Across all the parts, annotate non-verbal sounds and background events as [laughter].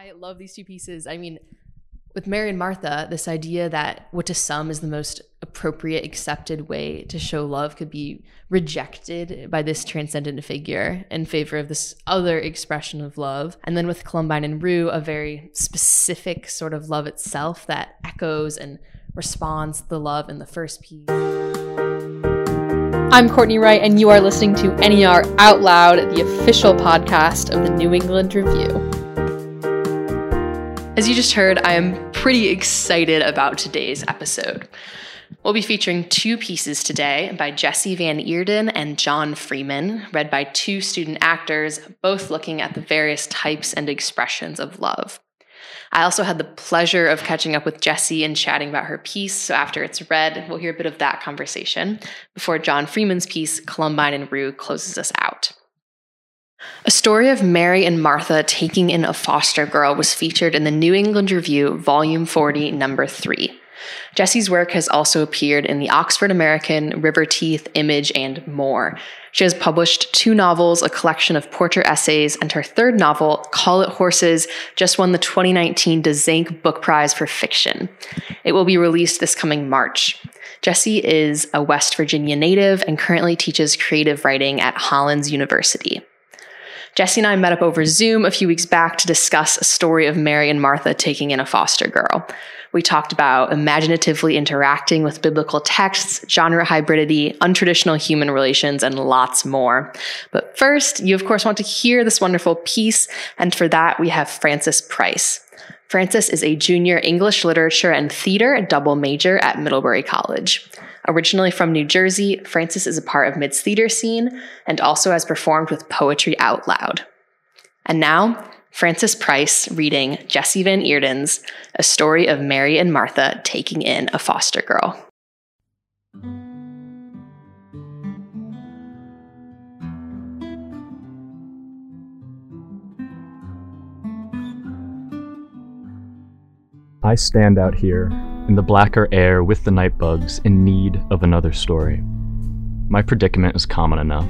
I love these two pieces. I mean, with Mary and Martha, this idea that what to some is the most appropriate, accepted way to show love could be rejected by this transcendent figure in favor of this other expression of love. And then with Columbine and Rue, a very specific sort of love itself that echoes and responds to the love in the first piece. I'm Courtney Wright, and you are listening to NER Out Loud, the official podcast of the New England Review. As you just heard, I am pretty excited about today's episode. We'll be featuring two pieces today by Jessie Van Eerden and John Freeman, read by two student actors, both looking at the various types and expressions of love. I also had the pleasure of catching up with Jessie and chatting about her piece. So after it's read, we'll hear a bit of that conversation before John Freeman's piece, Columbine and Rue, closes us out. A story of Mary and Martha taking in a foster girl was featured in the New England Review, Volume 40, Number 3. Jessie's work has also appeared in the Oxford American, River Teeth, Image, and more. She has published two novels, a collection of portrait essays, and her third novel, Call It Horses, just won the 2019 Dzanc Book Prize for Fiction. It will be released this coming March. Jessie is a West Virginia native and currently teaches creative writing at Hollins University. Jessie and I met up over Zoom a few weeks back to discuss a story of Mary and Martha taking in a foster girl. We talked about imaginatively interacting with biblical texts, genre hybridity, untraditional human relations, and lots more. But first, you of course want to hear this wonderful piece, and for that, we have Francis Price. Francis is a junior English literature and theater double major at Middlebury College. Originally from New Jersey, Frances is a part of Midd's theater scene and also has performed with Poetry Out Loud. And now, Frances Price reading Jessie Van Eerden's A Story of Mary and Martha Taking in a Foster Girl. I stand out here in the blacker air with the night bugs in need of another story. My predicament is common enough.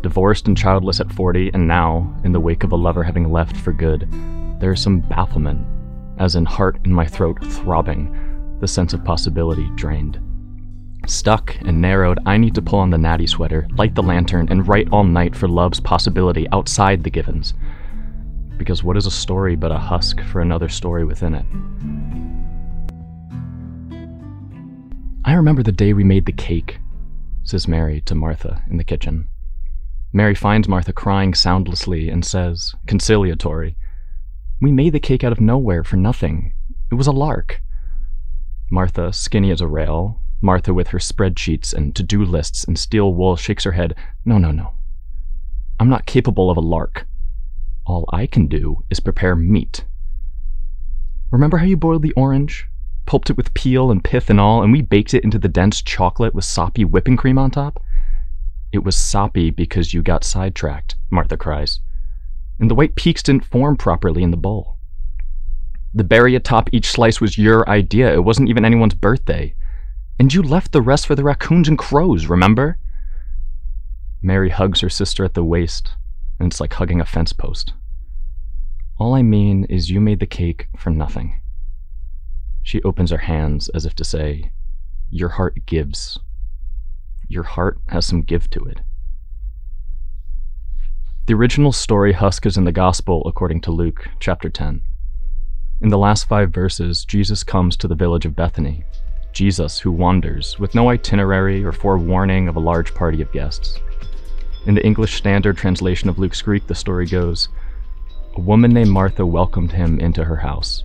Divorced and childless at 40, and now, in the wake of a lover having left for good, there is some bafflement, as in heart in my throat throbbing, the sense of possibility drained. Stuck and narrowed, I need to pull on the natty sweater, light the lantern, and write all night for love's possibility outside the givens because what is a story but a husk for another story within it? I remember the day we made the cake, says Mary to Martha in the kitchen. Mary finds Martha crying soundlessly and says, conciliatory, We made the cake out of nowhere for nothing. It was a lark. Martha, skinny as a rail, Martha with her spreadsheets and to do lists and steel wool, shakes her head. No, no, no. I'm not capable of a lark. All I can do is prepare meat. Remember how you boiled the orange? Pulped it with peel and pith and all, and we baked it into the dense chocolate with soppy whipping cream on top? It was soppy because you got sidetracked, Martha cries. And the white peaks didn't form properly in the bowl. The berry atop each slice was your idea. It wasn't even anyone's birthday. And you left the rest for the raccoons and crows, remember? Mary hugs her sister at the waist, and it's like hugging a fence post. All I mean is you made the cake for nothing. She opens her hands as if to say, Your heart gives. Your heart has some give to it. The original story husk is in the Gospel according to Luke, chapter 10. In the last five verses, Jesus comes to the village of Bethany. Jesus, who wanders, with no itinerary or forewarning of a large party of guests. In the English Standard Translation of Luke's Greek, the story goes A woman named Martha welcomed him into her house,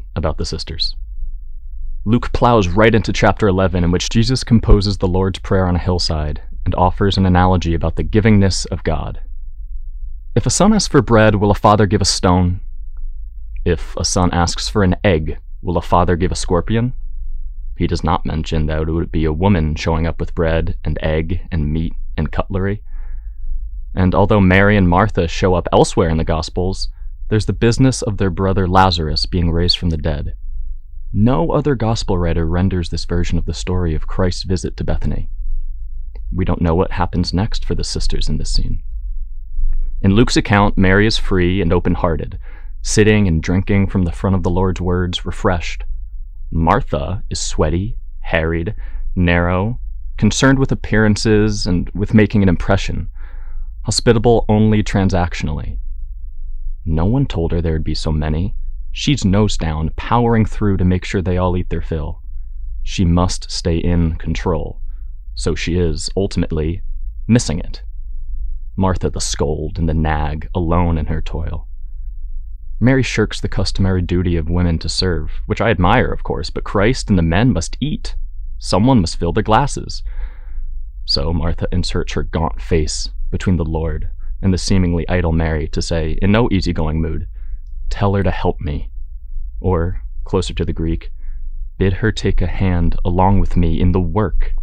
about the sisters. Luke plows right into chapter 11, in which Jesus composes the Lord's Prayer on a hillside and offers an analogy about the givingness of God. If a son asks for bread, will a father give a stone? If a son asks for an egg, will a father give a scorpion? He does not mention that it would be a woman showing up with bread and egg and meat and cutlery. And although Mary and Martha show up elsewhere in the Gospels, there's the business of their brother Lazarus being raised from the dead. No other Gospel writer renders this version of the story of Christ's visit to Bethany. We don't know what happens next for the sisters in this scene. In Luke's account, Mary is free and open hearted, sitting and drinking from the front of the Lord's words, refreshed. Martha is sweaty, harried, narrow, concerned with appearances and with making an impression, hospitable only transactionally. No one told her there'd be so many. She's nose down, powering through to make sure they all eat their fill. She must stay in control. So she is, ultimately, missing it. Martha the scold and the nag, alone in her toil. Mary shirks the customary duty of women to serve, which I admire, of course, but Christ and the men must eat. Someone must fill their glasses. So Martha inserts her gaunt face between the Lord and the seemingly idle Mary to say, in no easygoing mood, Tell her to help me. Or, closer to the Greek, bid her take a hand along with me in the work.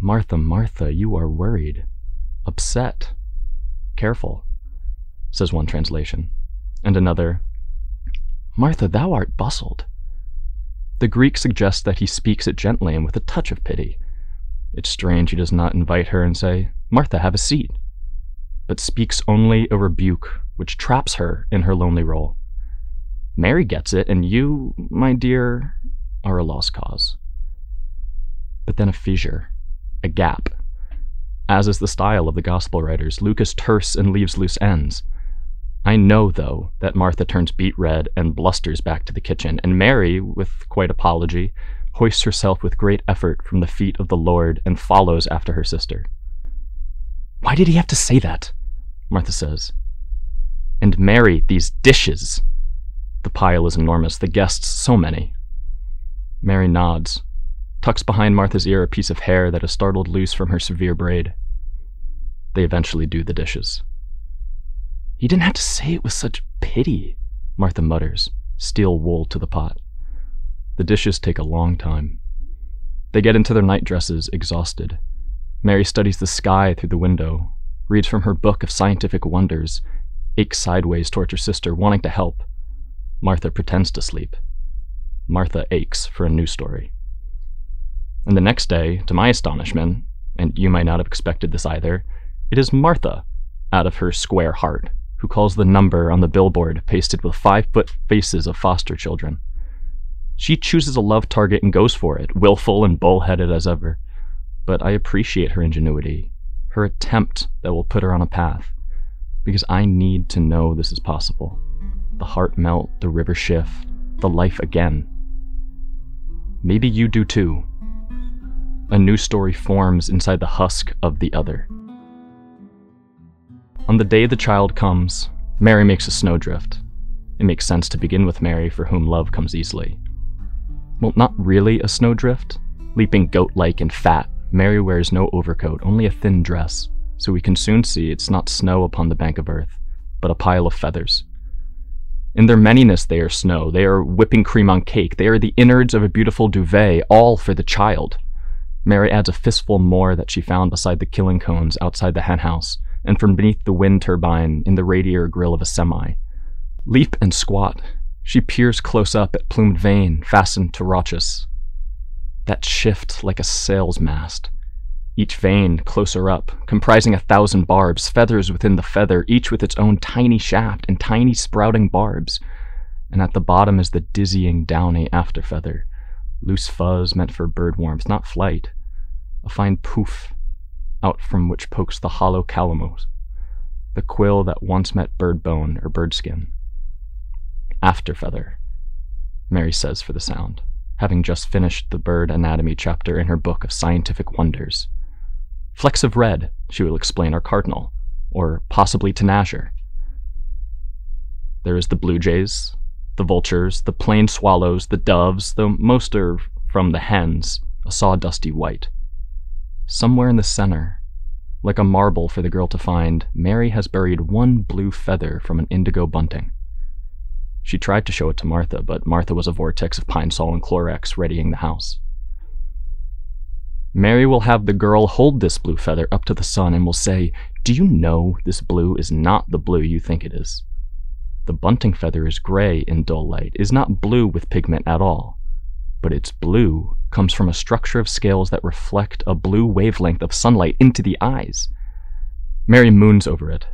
Martha, Martha, you are worried, upset, careful, says one translation. And another, Martha, thou art bustled. The Greek suggests that he speaks it gently and with a touch of pity. It's strange he does not invite her and say, Martha, have a seat, but speaks only a rebuke which traps her in her lonely role. Mary gets it, and you, my dear, are a lost cause. But then a fissure, a gap. As is the style of the Gospel writers, Luke is terse and leaves loose ends. I know, though, that Martha turns beet red and blusters back to the kitchen, and Mary, with quite apology, hoists herself with great effort from the feet of the Lord and follows after her sister. Why did he have to say that? Martha says. And Mary, these dishes. The pile is enormous, the guests so many. Mary nods, tucks behind Martha's ear a piece of hair that is startled loose from her severe braid. They eventually do the dishes. He didn't have to say it with such pity, Martha mutters, steel wool to the pot. The dishes take a long time. They get into their night dresses, exhausted. Mary studies the sky through the window, reads from her book of scientific wonders, aches sideways towards her sister, wanting to help. Martha pretends to sleep. Martha aches for a new story. And the next day, to my astonishment, and you might not have expected this either, it is Martha, out of her square heart, who calls the number on the billboard pasted with five foot faces of foster children. She chooses a love target and goes for it, willful and bullheaded as ever. But I appreciate her ingenuity, her attempt that will put her on a path, because I need to know this is possible. The heart melt, the river shift, the life again. Maybe you do too. A new story forms inside the husk of the other. On the day the child comes, Mary makes a snowdrift. It makes sense to begin with Mary, for whom love comes easily. Well, not really a snowdrift. Leaping goat like and fat, Mary wears no overcoat, only a thin dress, so we can soon see it's not snow upon the bank of earth, but a pile of feathers. In their manyness, they are snow, they are whipping cream on cake, they are the innards of a beautiful duvet, all for the child. Mary adds a fistful more that she found beside the killing cones outside the henhouse, and from beneath the wind turbine in the radiator grill of a semi. Leap and squat, she peers close up at plumed vane fastened to rachis. That shift like a sail's mast. Each vane closer up, comprising a thousand barbs, feathers within the feather, each with its own tiny shaft and tiny sprouting barbs. And at the bottom is the dizzying downy after feather, loose fuzz meant for bird warmth, not flight. A fine poof out from which pokes the hollow calamus, the quill that once met bird bone or bird skin. After feather, Mary says for the sound, having just finished the bird anatomy chapter in her book of scientific wonders. Flecks of red, she will explain, are cardinal, or possibly tanager. There is the blue jays, the vultures, the plain swallows, the doves, though most are from the hens, a sawdusty white. Somewhere in the center, like a marble for the girl to find, Mary has buried one blue feather from an indigo bunting. She tried to show it to Martha, but Martha was a vortex of Pine-Sol and Clorox readying the house. Mary will have the girl hold this blue feather up to the sun and will say, Do you know this blue is not the blue you think it is? The bunting feather is gray in dull light, is not blue with pigment at all. But its blue comes from a structure of scales that reflect a blue wavelength of sunlight into the eyes. Mary moons over it.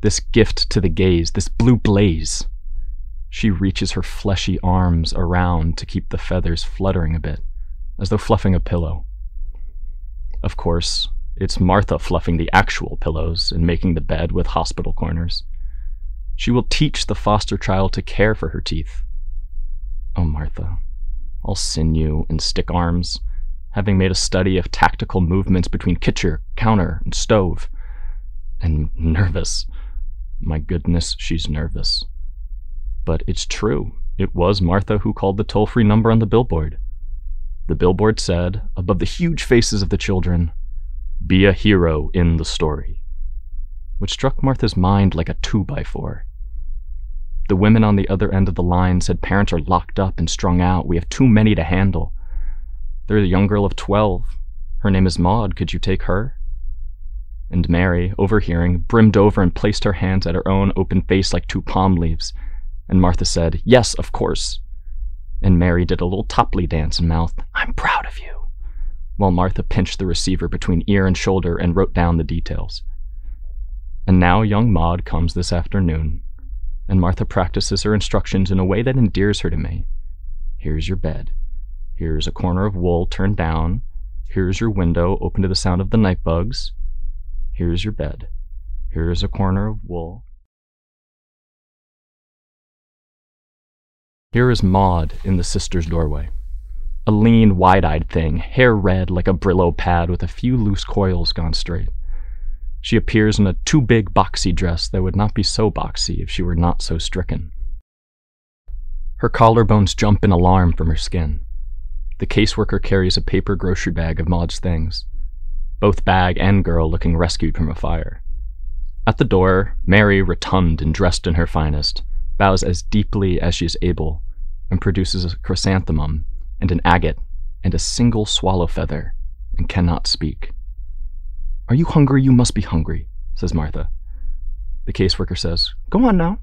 This gift to the gaze, this blue blaze. She reaches her fleshy arms around to keep the feathers fluttering a bit, as though fluffing a pillow. Of course, it's Martha fluffing the actual pillows and making the bed with hospital corners. She will teach the foster child to care for her teeth. Oh, Martha, all sinew and stick arms, having made a study of tactical movements between kitchen, counter, and stove. And nervous. My goodness, she's nervous. But it's true. It was Martha who called the toll free number on the billboard. The billboard said, above the huge faces of the children, Be a hero in the story, which struck Martha's mind like a two by four. The women on the other end of the line said parents are locked up and strung out. We have too many to handle. There's a young girl of 12. Her name is Maud. Could you take her? And Mary, overhearing, brimmed over and placed her hands at her own open face like two palm leaves. And Martha said, Yes, of course and Mary did a little topley dance and mouthed, I'm proud of you, while Martha pinched the receiver between ear and shoulder and wrote down the details. And now young Maud comes this afternoon, and Martha practices her instructions in a way that endears her to me. Here's your bed. Here's a corner of wool turned down. Here's your window open to the sound of the night bugs. Here's your bed. Here's a corner of wool. Here is Maud in the sister's doorway. A lean, wide eyed thing, hair red like a Brillo pad with a few loose coils gone straight. She appears in a too big boxy dress that would not be so boxy if she were not so stricken. Her collarbones jump in alarm from her skin. The caseworker carries a paper grocery bag of Maud's things, both bag and girl looking rescued from a fire. At the door, Mary, rotund and dressed in her finest, bows as deeply as she is able, and produces a chrysanthemum and an agate and a single swallow feather, and cannot speak. Are you hungry? You must be hungry, says Martha. The caseworker says, Go on now.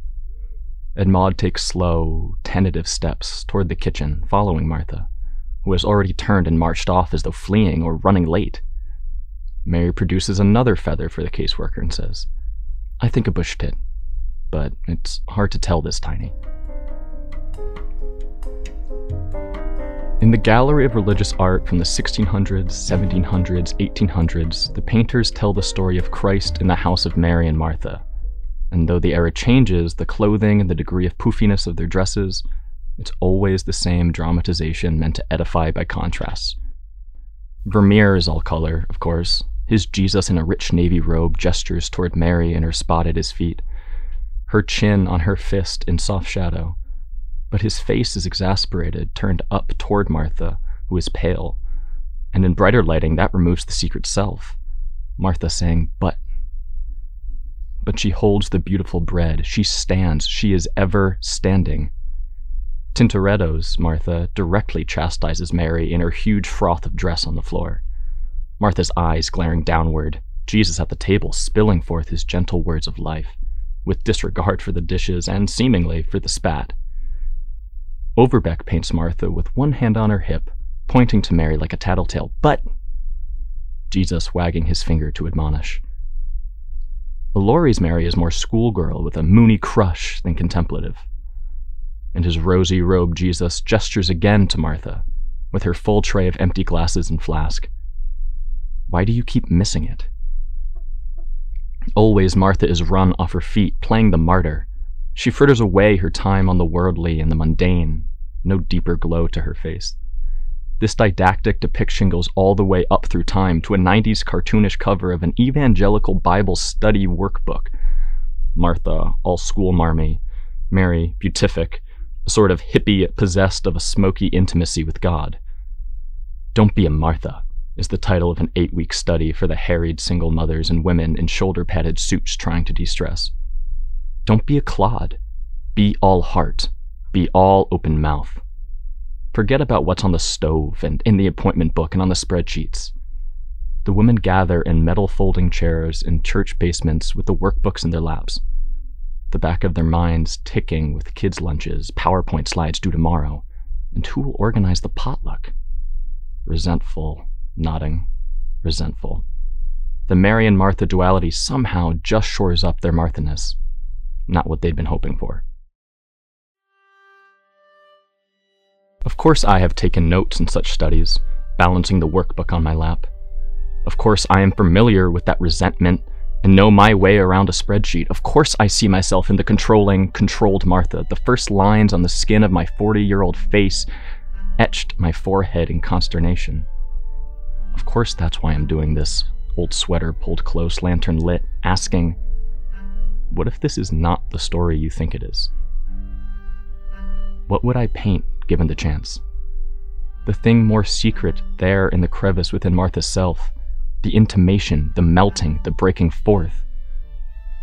And Maud takes slow, tentative steps toward the kitchen, following Martha, who has already turned and marched off as though fleeing or running late. Mary produces another feather for the caseworker and says, I think a bush tit but it's hard to tell this tiny. In the gallery of religious art from the 1600s, 1700s, 1800s, the painters tell the story of Christ in the house of Mary and Martha. And though the era changes, the clothing and the degree of poofiness of their dresses, it's always the same dramatization meant to edify by contrast. Vermeer is all color, of course. His Jesus in a rich navy robe gestures toward Mary and her spot at his feet her chin on her fist in soft shadow. But his face is exasperated, turned up toward Martha, who is pale. And in brighter lighting, that removes the secret self. Martha saying, But. But she holds the beautiful bread. She stands. She is ever standing. Tintoretto's Martha directly chastises Mary in her huge froth of dress on the floor. Martha's eyes glaring downward, Jesus at the table spilling forth his gentle words of life with disregard for the dishes and seemingly for the spat. Overbeck paints Martha with one hand on her hip, pointing to Mary like a tattletale, but Jesus wagging his finger to admonish. Allori's Mary is more schoolgirl with a moony crush than contemplative. And his rosy robed Jesus gestures again to Martha, with her full tray of empty glasses and flask. Why do you keep missing it? Always Martha is run off her feet, playing the martyr. She fritters away her time on the worldly and the mundane, no deeper glow to her face. This didactic depiction goes all the way up through time to a 90s cartoonish cover of an evangelical Bible study workbook. Martha, all school marmy, Mary, beatific, a sort of hippie possessed of a smoky intimacy with God. Don't be a Martha is the title of an eight week study for the harried single mothers and women in shoulder padded suits trying to de stress. Don't be a clod. Be all heart, be all open mouth. Forget about what's on the stove and in the appointment book and on the spreadsheets. The women gather in metal folding chairs in church basements with the workbooks in their laps, the back of their minds ticking with kids' lunches, PowerPoint slides due tomorrow, and who will organize the potluck? Resentful, nodding, resentful. The Mary and Martha duality somehow just shores up their Marthaness, not what they'd been hoping for. Of course, I have taken notes in such studies, balancing the workbook on my lap. Of course, I am familiar with that resentment and know my way around a spreadsheet. Of course, I see myself in the controlling, controlled Martha. The first lines on the skin of my 40 year old face etched my forehead in consternation. Of course, that's why I'm doing this. Old sweater pulled close, lantern lit, asking, What if this is not the story you think it is? What would I paint given the chance. The thing more secret there in the crevice within Martha's self, the intimation, the melting, the breaking forth.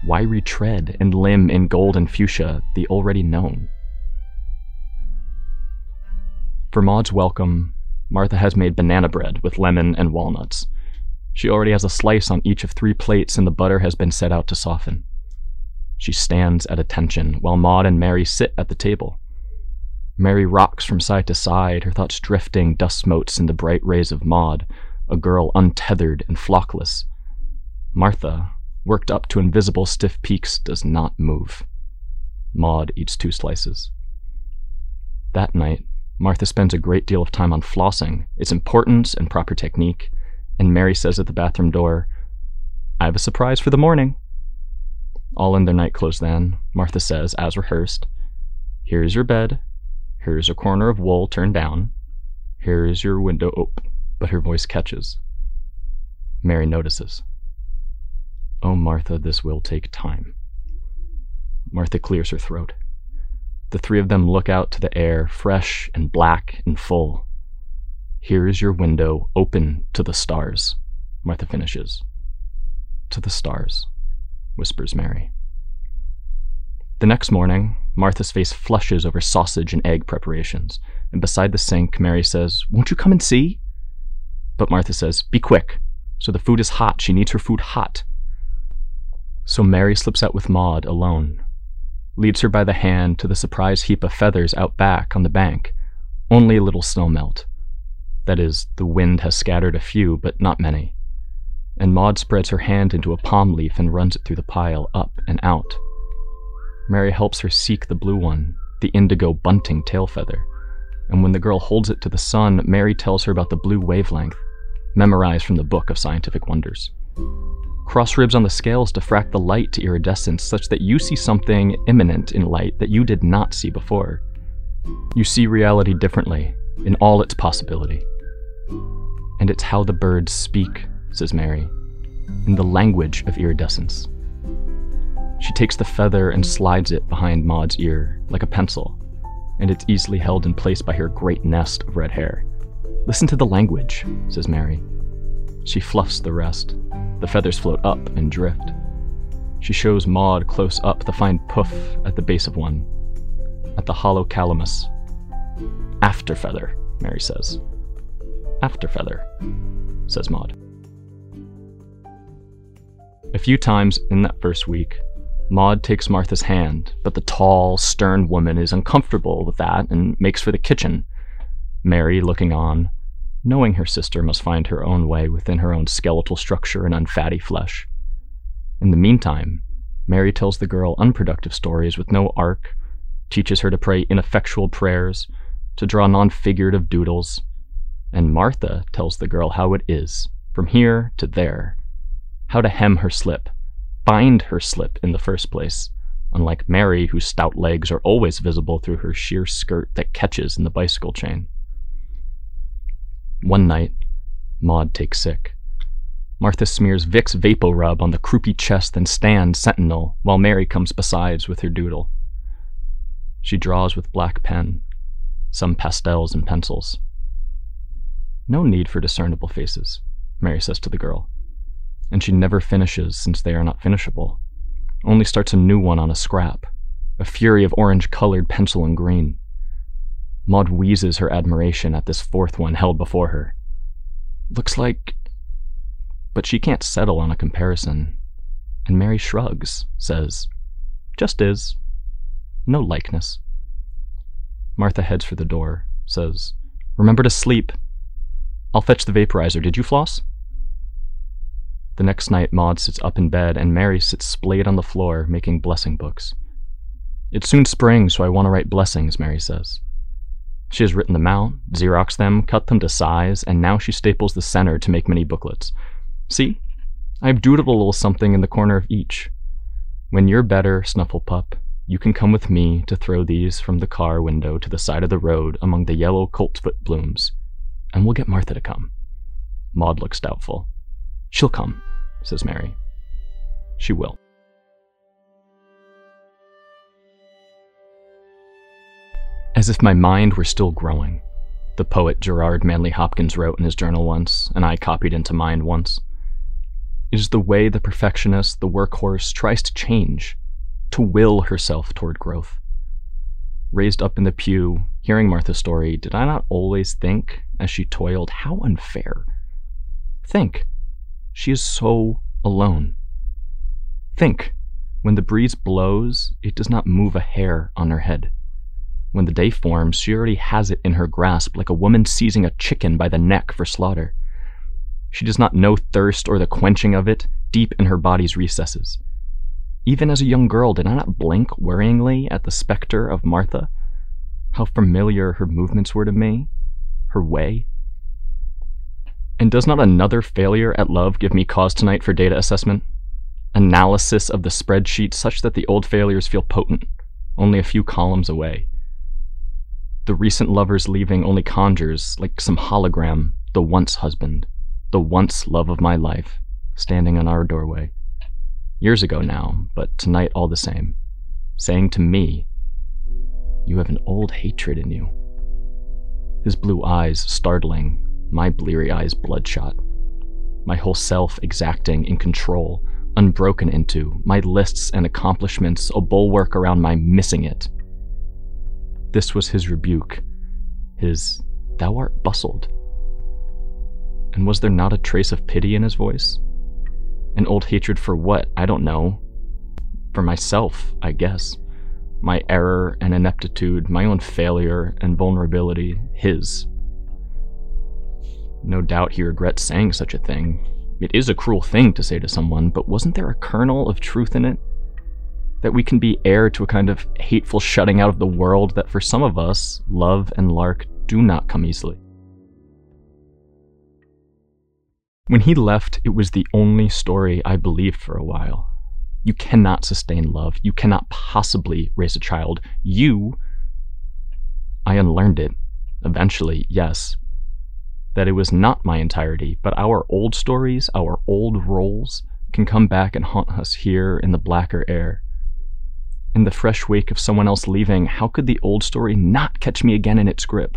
Why retread and limn in gold and fuchsia the already known? For Maud's welcome, Martha has made banana bread with lemon and walnuts. She already has a slice on each of three plates, and the butter has been set out to soften. She stands at attention while Maud and Mary sit at the table. Mary rocks from side to side, her thoughts drifting dust motes in the bright rays of Maud, a girl untethered and flockless. Martha, worked up to invisible stiff peaks, does not move. Maud eats two slices. That night, Martha spends a great deal of time on flossing, its importance and proper technique, and Mary says at the bathroom door, I have a surprise for the morning. All in their nightclothes then, Martha says, as rehearsed, Here is your bed, Here's a corner of wool turned down. Here is your window open. But her voice catches. Mary notices. Oh, Martha, this will take time. Martha clears her throat. The three of them look out to the air, fresh and black and full. Here is your window open to the stars, Martha finishes. To the stars, whispers Mary. The next morning, Martha's face flushes over sausage and egg preparations, and beside the sink, Mary says, Won't you come and see? But Martha says, Be quick. So the food is hot. She needs her food hot. So Mary slips out with Maud alone, leads her by the hand to the surprise heap of feathers out back on the bank. Only a little snow melt. That is, the wind has scattered a few, but not many. And Maud spreads her hand into a palm leaf and runs it through the pile, up and out. Mary helps her seek the blue one, the indigo bunting tail feather. And when the girl holds it to the sun, Mary tells her about the blue wavelength, memorized from the Book of Scientific Wonders. Cross ribs on the scales diffract the light to iridescence such that you see something immanent in light that you did not see before. You see reality differently, in all its possibility. And it's how the birds speak, says Mary, in the language of iridescence. She takes the feather and slides it behind Maud's ear, like a pencil, and it's easily held in place by her great nest of red hair. Listen to the language, says Mary. She fluffs the rest. The feathers float up and drift. She shows Maud close up the fine puff at the base of one, at the hollow calamus. After feather, Mary says. After feather, says Maud. A few times in that first week, Maud takes Martha's hand, but the tall, stern woman is uncomfortable with that and makes for the kitchen. Mary, looking on, knowing her sister must find her own way within her own skeletal structure and unfatty flesh. In the meantime, Mary tells the girl unproductive stories with no arc, teaches her to pray ineffectual prayers, to draw non figurative doodles, and Martha tells the girl how it is, from here to there, how to hem her slip, bind her slip in the first place, unlike Mary, whose stout legs are always visible through her sheer skirt that catches in the bicycle chain. One night, Maud takes sick. Martha smears Vicks VapoRub on the croupy chest and stands sentinel while Mary comes besides with her doodle. She draws with black pen, some pastels and pencils. No need for discernible faces, Mary says to the girl and she never finishes since they are not finishable. Only starts a new one on a scrap, a fury of orange colored pencil and green. Maud wheezes her admiration at this fourth one held before her. Looks like. But she can't settle on a comparison, and Mary shrugs, says, Just is. No likeness. Martha heads for the door, says, Remember to sleep. I'll fetch the vaporizer. Did you floss? The next night, Maud sits up in bed and Mary sits splayed on the floor making blessing books. It's soon spring, so I want to write blessings, Mary says. She has written them out, Xeroxed them, cut them to size, and now she staples the center to make many booklets. See? I've doodled a little something in the corner of each. When you're better, Snufflepup, you can come with me to throw these from the car window to the side of the road among the yellow coltsfoot blooms, and we'll get Martha to come. Maud looks doubtful. She'll come, says Mary. She will. As if my mind were still growing, the poet Gerard Manley Hopkins wrote in his journal once, and I copied into mine once. It is the way the perfectionist, the workhorse, tries to change, to will herself toward growth. Raised up in the pew, hearing Martha's story, did I not always think, as she toiled, how unfair? Think, she is so alone. Think, when the breeze blows, it does not move a hair on her head. When the day forms, she already has it in her grasp, like a woman seizing a chicken by the neck for slaughter. She does not know thirst or the quenching of it deep in her body's recesses. Even as a young girl, did I not blink worryingly at the specter of Martha? How familiar her movements were to me, her way. And does not another failure at love give me cause tonight for data assessment? Analysis of the spreadsheet such that the old failures feel potent, only a few columns away. The recent lover's leaving only conjures, like some hologram, the once husband, the once love of my life, standing in our doorway. Years ago now, but tonight all the same, saying to me, You have an old hatred in you. His blue eyes startling, my bleary eyes bloodshot. My whole self exacting in control, unbroken into, my lists and accomplishments a bulwark around my missing it this was his rebuke, his, Thou art bustled. And was there not a trace of pity in his voice? An old hatred for what? I don't know. For myself, I guess. My error and ineptitude, my own failure and vulnerability, his. No doubt he regrets saying such a thing. It is a cruel thing to say to someone, but wasn't there a kernel of truth in it? That we can be heir to a kind of hateful shutting out of the world that for some of us, love and lark do not come easily. When he left, it was the only story I believed for a while. You cannot sustain love. You cannot possibly raise a child. You. I unlearned it. Eventually, yes. That it was not my entirety, but our old stories, our old roles, can come back and haunt us here in the blacker air in the fresh wake of someone else leaving, how could the old story not catch me again in its grip?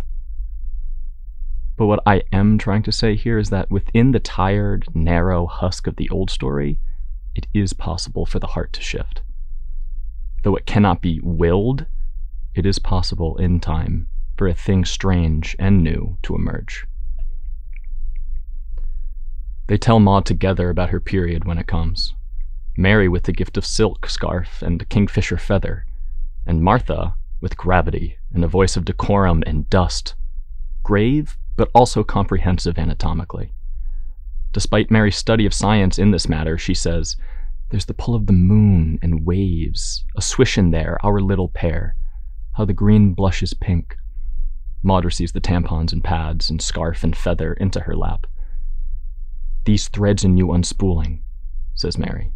But what I am trying to say here is that within the tired, narrow husk of the old story, it is possible for the heart to shift. Though it cannot be willed, it is possible in time for a thing strange and new to emerge. They tell Maud together about her period when it comes. Mary with the gift of silk scarf and kingfisher feather, and Martha with gravity and a voice of decorum and dust, grave but also comprehensive anatomically. Despite Mary's study of science in this matter, she says, There's the pull of the moon and waves, a swish in there, our little pair, how the green blushes pink. Maud receives the tampons and pads and scarf and feather into her lap. These threads in you unspooling, says Mary.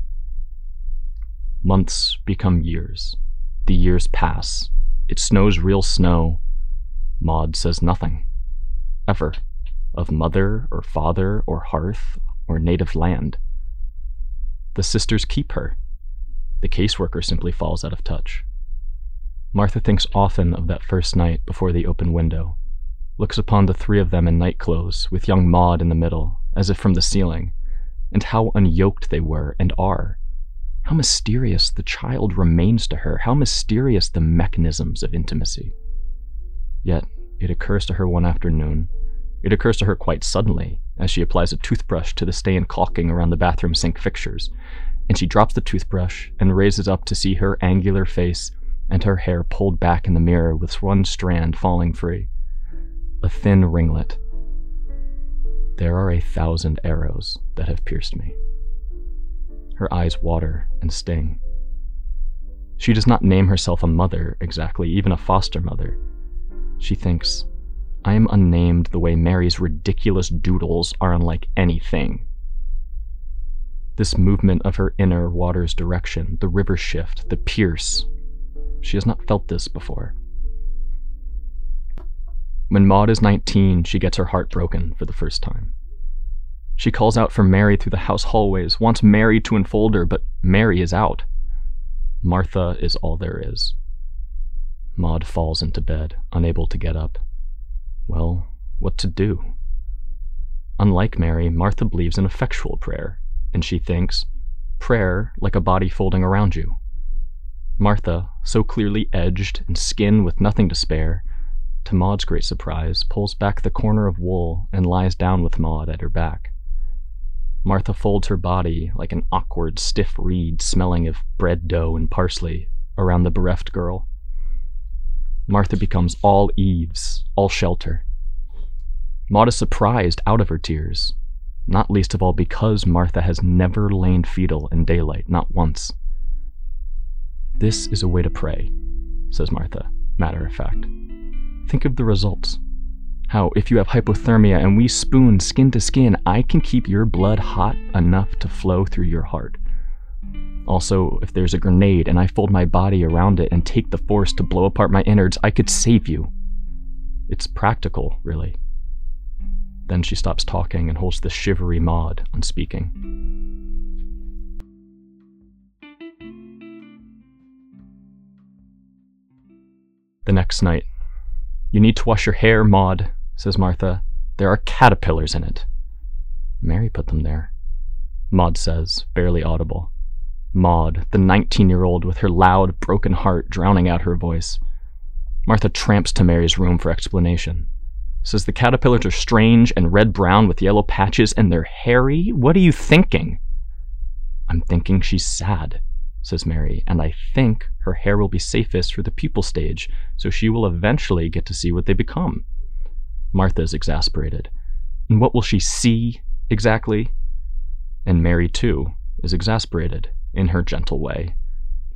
Months become years. The years pass. It snows real snow. Maud says nothing. Ever. Of mother or father or hearth or native land. The sisters keep her. The caseworker simply falls out of touch. Martha thinks often of that first night before the open window, looks upon the three of them in night clothes, with young Maud in the middle, as if from the ceiling, and how unyoked they were and are, How mysterious the child remains to her, how mysterious the mechanisms of intimacy. Yet, it occurs to her one afternoon, it occurs to her quite suddenly, as she applies a toothbrush to the stain caulking around the bathroom sink fixtures, and she drops the toothbrush and raises up to see her angular face and her hair pulled back in the mirror with one strand falling free. A thin ringlet. There are a thousand arrows that have pierced me. Her eyes water and sting. She does not name herself a mother exactly, even a foster mother. She thinks, I am unnamed the way Mary's ridiculous doodles are unlike anything. This movement of her inner water's direction, the river shift, the pierce. She has not felt this before. When Maud is 19, she gets her heart broken for the first time. She calls out for Mary through the house hallways, wants Mary to enfold her, but Mary is out. Martha is all there is. Maud falls into bed, unable to get up. Well, what to do? Unlike Mary, Martha believes in effectual prayer, and she thinks, prayer like a body folding around you. Martha, so clearly edged and skin with nothing to spare, to Maud's great surprise, pulls back the corner of wool and lies down with Maud at her back. Martha folds her body like an awkward, stiff reed smelling of bread dough and parsley around the bereft girl. Martha becomes all eaves, all shelter. Maud is surprised out of her tears, not least of all because Martha has never lain fetal in daylight, not once. This is a way to pray, says Martha, matter of fact. Think of the results. How, if you have hypothermia and we spoon skin to skin, I can keep your blood hot enough to flow through your heart. Also, if there's a grenade and I fold my body around it and take the force to blow apart my innards, I could save you. It's practical, really. Then she stops talking and holds the shivery Maud unspeaking. The next night. You need to wash your hair, Maud, says Martha. There are caterpillars in it. Mary put them there. Maud says, barely audible. Maud, the 19 year old with her loud, broken heart drowning out her voice. Martha tramps to Mary's room for explanation. Says the caterpillars are strange and red brown with yellow patches and they're hairy. What are you thinking? I'm thinking she's sad, says Mary, and I think her hair will be safest for the pupal stage, so she will eventually get to see what they become. Martha is exasperated. And what will she see exactly? And Mary, too, is exasperated in her gentle way,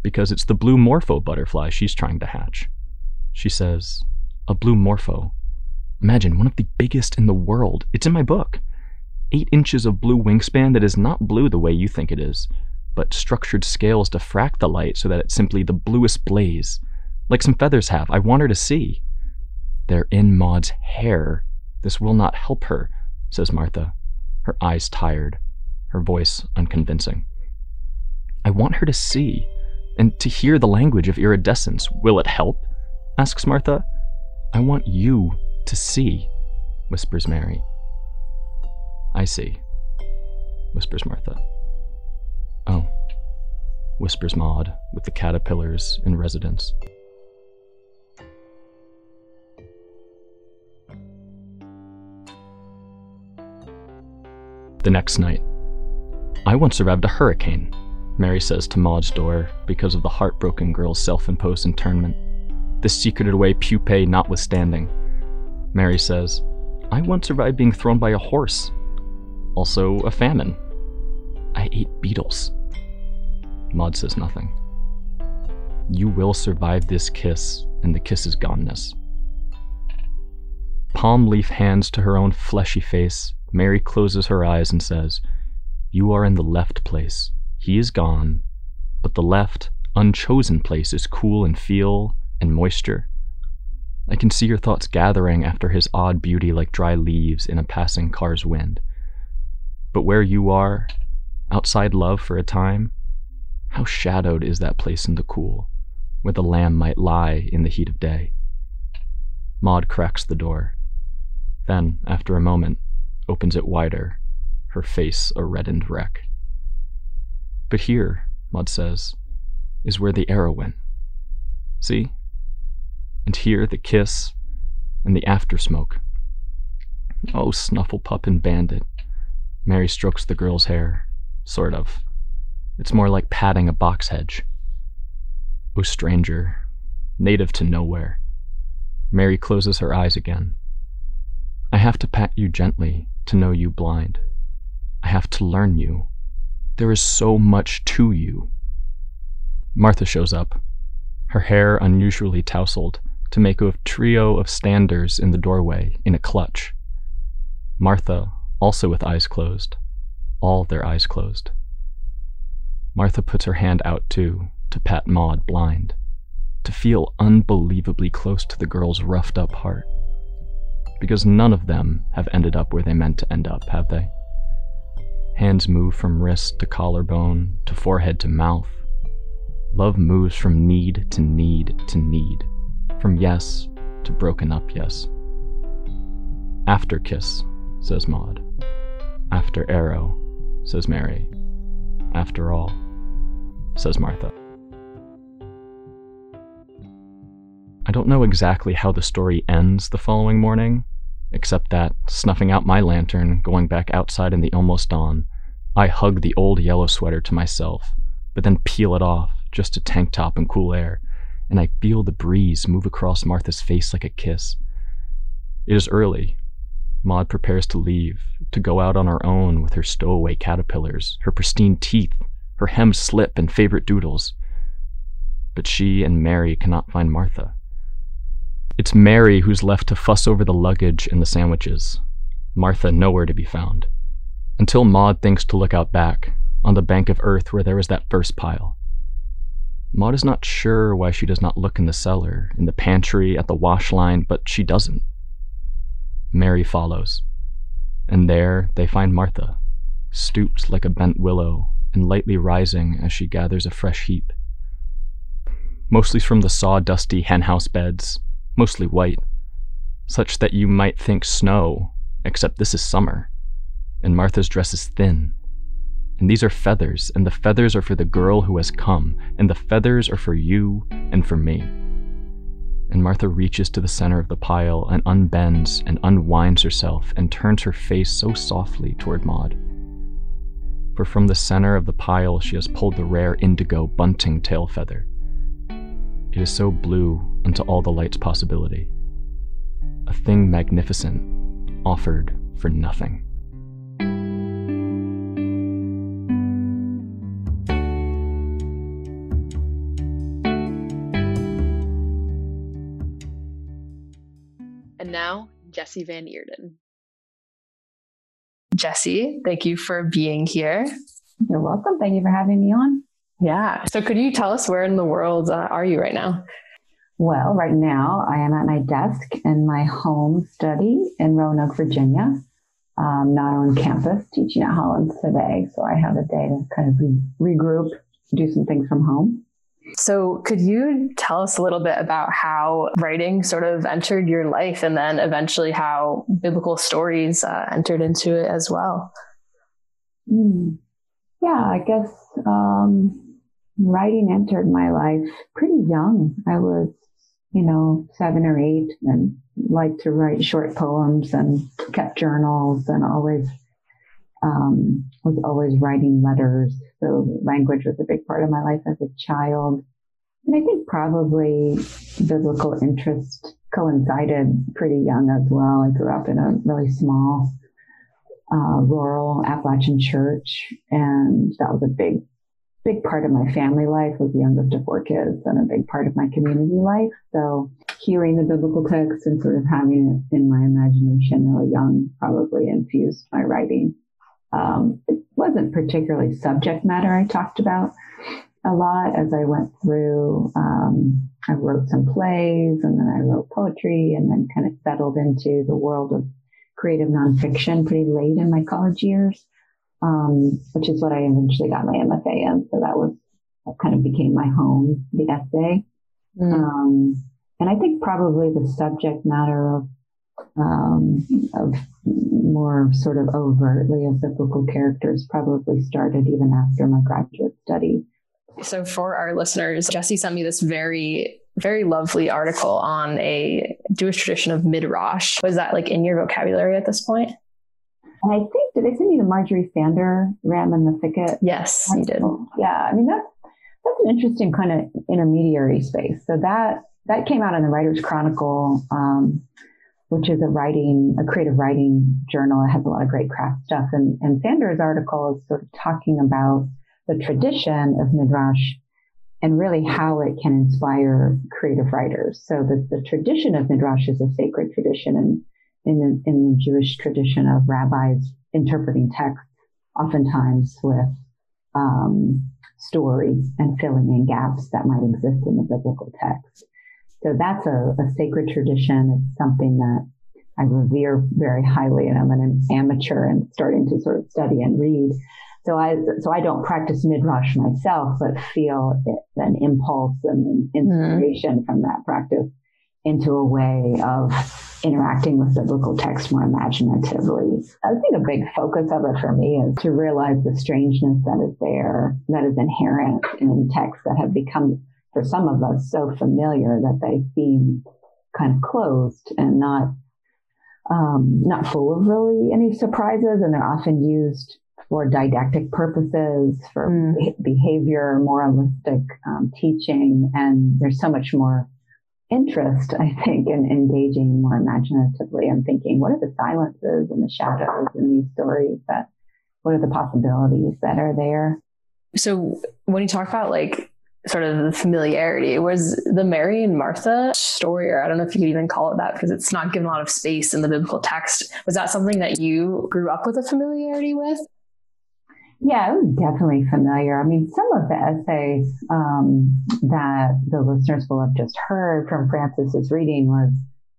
because it's the blue morpho butterfly she's trying to hatch. She says, A blue morpho. Imagine one of the biggest in the world. It's in my book. Eight inches of blue wingspan that is not blue the way you think it is, but structured scales diffract the light so that it's simply the bluest blaze. Like some feathers have. I want her to see. They're in Maud's hair. This will not help her, says Martha, her eyes tired, her voice unconvincing. I want her to see and to hear the language of iridescence. Will it help? asks Martha. I want you to see, whispers Mary. I see, whispers Martha. Oh, whispers Maud, with the caterpillars in residence. The next night, I once survived a hurricane, Mary says to Maud's door because of the heartbroken girl's self imposed internment, the secreted away pupae notwithstanding. Mary says, I once survived being thrown by a horse. Also, a famine. I ate beetles. Maud says nothing. You will survive this kiss and the kiss's goneness. Palm leaf hands to her own fleshy face, Mary closes her eyes and says, You are in the left place. He is gone, but the left, unchosen place is cool and feel and moisture. I can see your thoughts gathering after his odd beauty like dry leaves in a passing car's wind. But where you are, outside love for a time, how shadowed is that place in the cool, where the lamb might lie in the heat of day. Maud cracks the door. Then, after a moment, opens it wider, her face a reddened wreck. But here, Maud says, is where the arrow went. See? And here the kiss and the after smoke. Oh, Snufflepup and Bandit. Mary strokes the girl's hair. Sort of. It's more like patting a box hedge. Oh, stranger, native to nowhere. Mary closes her eyes again. I have to pat you gently to know you blind. I have to learn you. There is so much to you. Martha shows up, her hair unusually tousled to make a trio of standers in the doorway in a clutch. Martha, also with eyes closed, all their eyes closed. Martha puts her hand out too to pat Maud blind, to feel unbelievably close to the girl's roughed up heart. Because none of them have ended up where they meant to end up, have they? Hands move from wrist to collarbone to forehead to mouth. Love moves from need to need to need, from yes to broken up yes. After kiss, says Maud. After arrow, says Mary. After all, says Martha. I don't know exactly how the story ends the following morning, except that, snuffing out my lantern, going back outside in the almost dawn, I hug the old yellow sweater to myself, but then peel it off, just a tank top and cool air, and I feel the breeze move across Martha's face like a kiss. It is early. Maud prepares to leave, to go out on her own with her stowaway caterpillars, her pristine teeth, her hemmed slip and favorite doodles. But she and Mary cannot find Martha. It's Mary who's left to fuss over the luggage and the sandwiches. Martha nowhere to be found. Until Maud thinks to look out back, on the bank of earth where there was that first pile. Maud is not sure why she does not look in the cellar, in the pantry, at the wash line, but she doesn't. Mary follows, and there they find Martha, stooped like a bent willow and lightly rising as she gathers a fresh heap. Mostly from the sawdusty henhouse beds, mostly white, such that you might think snow, except this is summer, and Martha's dress is thin. And these are feathers, and the feathers are for the girl who has come, and the feathers are for you and for me. And Martha reaches to the center of the pile and unbends and unwinds herself and turns her face so softly toward Maud. For from the center of the pile she has pulled the rare indigo bunting tail feather. It is so blue unto all the light's possibility. A thing magnificent, offered for nothing. And now, Jessie Van Eerden. Jessie, thank you for being here. You're welcome. Thank you for having me on. Yeah. So, could you tell us where in the world uh, are you right now? Well, right now I am at my desk in my home study in Roanoke, Virginia. Um, not on campus, teaching at Hollins today. So I have a day to kind of re- regroup, do some things from home. So, could you tell us a little bit about how writing sort of entered your life and then eventually how biblical stories uh, entered into it as well? Mm. Yeah, I guess um, writing entered my life pretty young. I was, you know, seven or eight and liked to write short poems and kept journals and always um, was always writing letters. So language was a big part of my life as a child. And I think probably biblical interest coincided pretty young as well. I grew up in a really small, uh, rural Appalachian church, and that was a big, big part of my family life. Was the youngest of four kids and a big part of my community life. So hearing the biblical text and sort of having it in my imagination really young probably infused my writing. Um, it wasn't particularly subject matter I talked about a lot as I went through. Um, I wrote some plays and then I wrote poetry and then kind of settled into the world of creative nonfiction pretty late in my college years, um, which is what I eventually got my MFA in. So that was that kind of became my home, the essay. Mm. Um, and I think probably the subject matter of um, of more sort of overtly of biblical characters probably started even after my graduate study So, for our listeners, Jessie sent me this very, very lovely article on a Jewish tradition of midrash. Was that like in your vocabulary at this point? And I think, did they send you the Marjorie Sandor Ram in the Thicket? Yes, you did. Yeah, I mean, that's, that's an interesting kind of intermediary space. So that, that came out in the Writer's Chronicle, um, which is a writing, a creative writing journal. It has a lot of great craft stuff. And, and Sandor's article is sort of talking about the tradition of Midrash and really how it can inspire creative writers. So the, the tradition of Midrash is a sacred tradition and in the, in the Jewish tradition of rabbis interpreting texts, oftentimes with um, story and filling in gaps that might exist in the biblical text. So that's a, a sacred tradition. It's something that I revere very highly, and I'm an amateur and starting to sort of study and read. So I so I don't practice midrash myself, but feel it, an impulse and an inspiration mm. from that practice into a way of interacting with biblical text more imaginatively. I think a big focus of it for me is to realize the strangeness that is there, that is inherent in texts that have become, for some of us, so familiar that they seem kind of closed and not um, not full of really any surprises, and they're often used for didactic purposes, for mm. behavior, moralistic um, teaching, and there's so much more interest, I think, in engaging more imaginatively and thinking, what are the silences and the shadows in these stories that, what are the possibilities that are there? So when you talk about like sort of the familiarity, was the Mary and Martha story, or I don't know if you could even call it that because it's not given a lot of space in the biblical text. Was that something that you grew up with a familiarity with? Yeah, it was definitely familiar. I mean, some of the essays um, that the listeners will have just heard from Francis's reading was,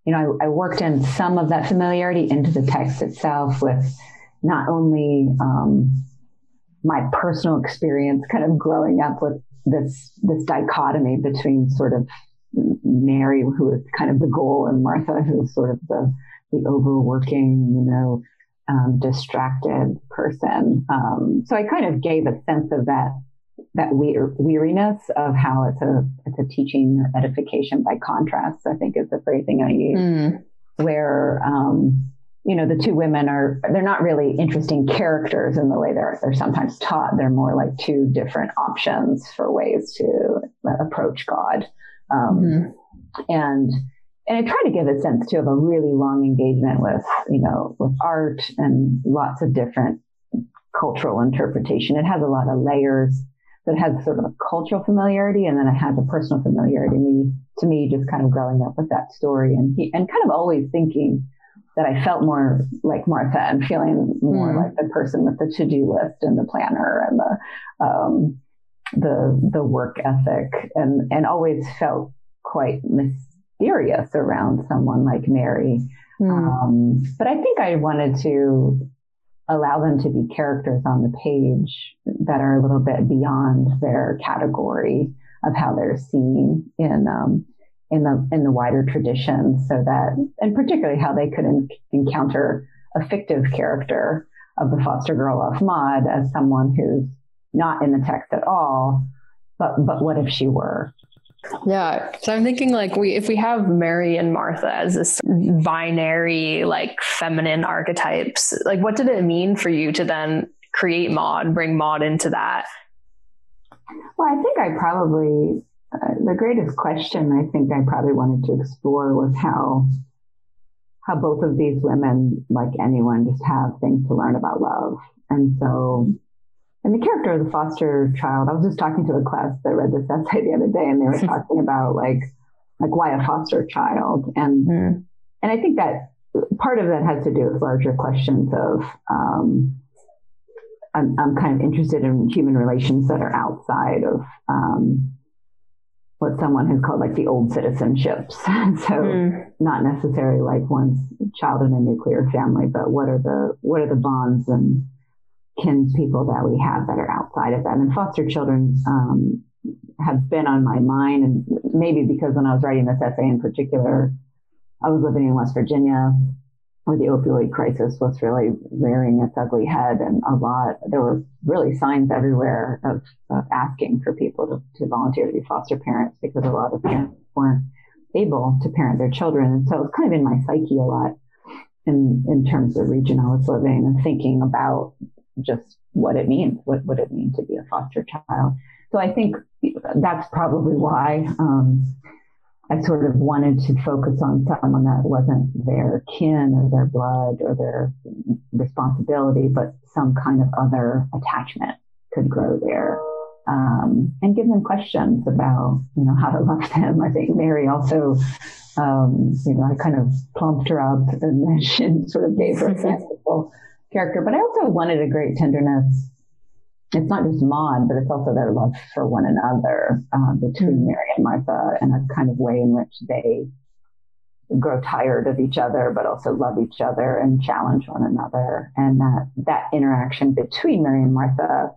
you know, I, I, worked in some of that familiarity into the text itself with not only um, my personal experience, kind of growing up with this this dichotomy between sort of Mary, who is kind of the goal, and Martha, who is sort of the the overworking, you know, um, distracted person. Um, so I kind of gave a sense of that that weariness of how it's a it's a teaching or edification by contrast. I think is the phrasing I use, mm. where um, you know the two women are they're not really interesting characters in the way they're they're sometimes taught. They're more like two different options for ways to approach God, mm. and and I try to give a sense too of a really long engagement with, you know, with art and lots of different cultural interpretation. It has a lot of layers. So it has sort of a cultural familiarity and then it has a personal familiarity. Me, to me, just kind of growing up with that story and he, and kind of always thinking that I felt more like Martha and feeling more mm. like the person with the to-do list and the planner and the, um, the, the work ethic and, and always felt quite mis- mysterious around someone like Mary. Mm. Um, but I think I wanted to allow them to be characters on the page that are a little bit beyond their category of how they're seen in um, in the in the wider tradition, so that and particularly how they could en- encounter a fictive character of the foster girl of Maud as someone who's not in the text at all, but but what if she were? Yeah. So I'm thinking like we if we have Mary and Martha as this binary like feminine archetypes, like what did it mean for you to then create Maud, bring Maud into that? Well, I think I probably uh, the greatest question I think I probably wanted to explore was how how both of these women, like anyone, just have things to learn about love. And so and the character of the foster child, I was just talking to a class that read this essay the other day, and they were [laughs] talking about like like why a foster child, and mm. and I think that part of that has to do with larger questions of um, I'm, I'm kind of interested in human relations that are outside of um, what someone has called like the old citizenships. [laughs] so mm. not necessarily like one's child in a nuclear family, but what are the what are the bonds and kinspeople that we have that are outside of that. And foster children um, have been on my mind, and maybe because when I was writing this essay in particular, I was living in West Virginia where the opioid crisis was really rearing its ugly head, and a lot there were really signs everywhere of, of asking for people to, to volunteer to be foster parents because a lot of parents weren't able to parent their children, and so it was kind of in my psyche a lot in in terms of the region I was living and thinking about just what it means, what would it mean to be a foster child. So I think that's probably why um, I sort of wanted to focus on someone that wasn't their kin or their blood or their responsibility, but some kind of other attachment could grow there. Um, and give them questions about, you know, how to love them. I think Mary also, um, you know, I kind of plumped her up and [laughs] then she sort of gave her a [laughs] fanciful character. But I also wanted a great tenderness it's not just Maud, but it's also their love for one another uh, between mm. Mary and Martha and a kind of way in which they grow tired of each other, but also love each other and challenge one another. And that, that interaction between Mary and Martha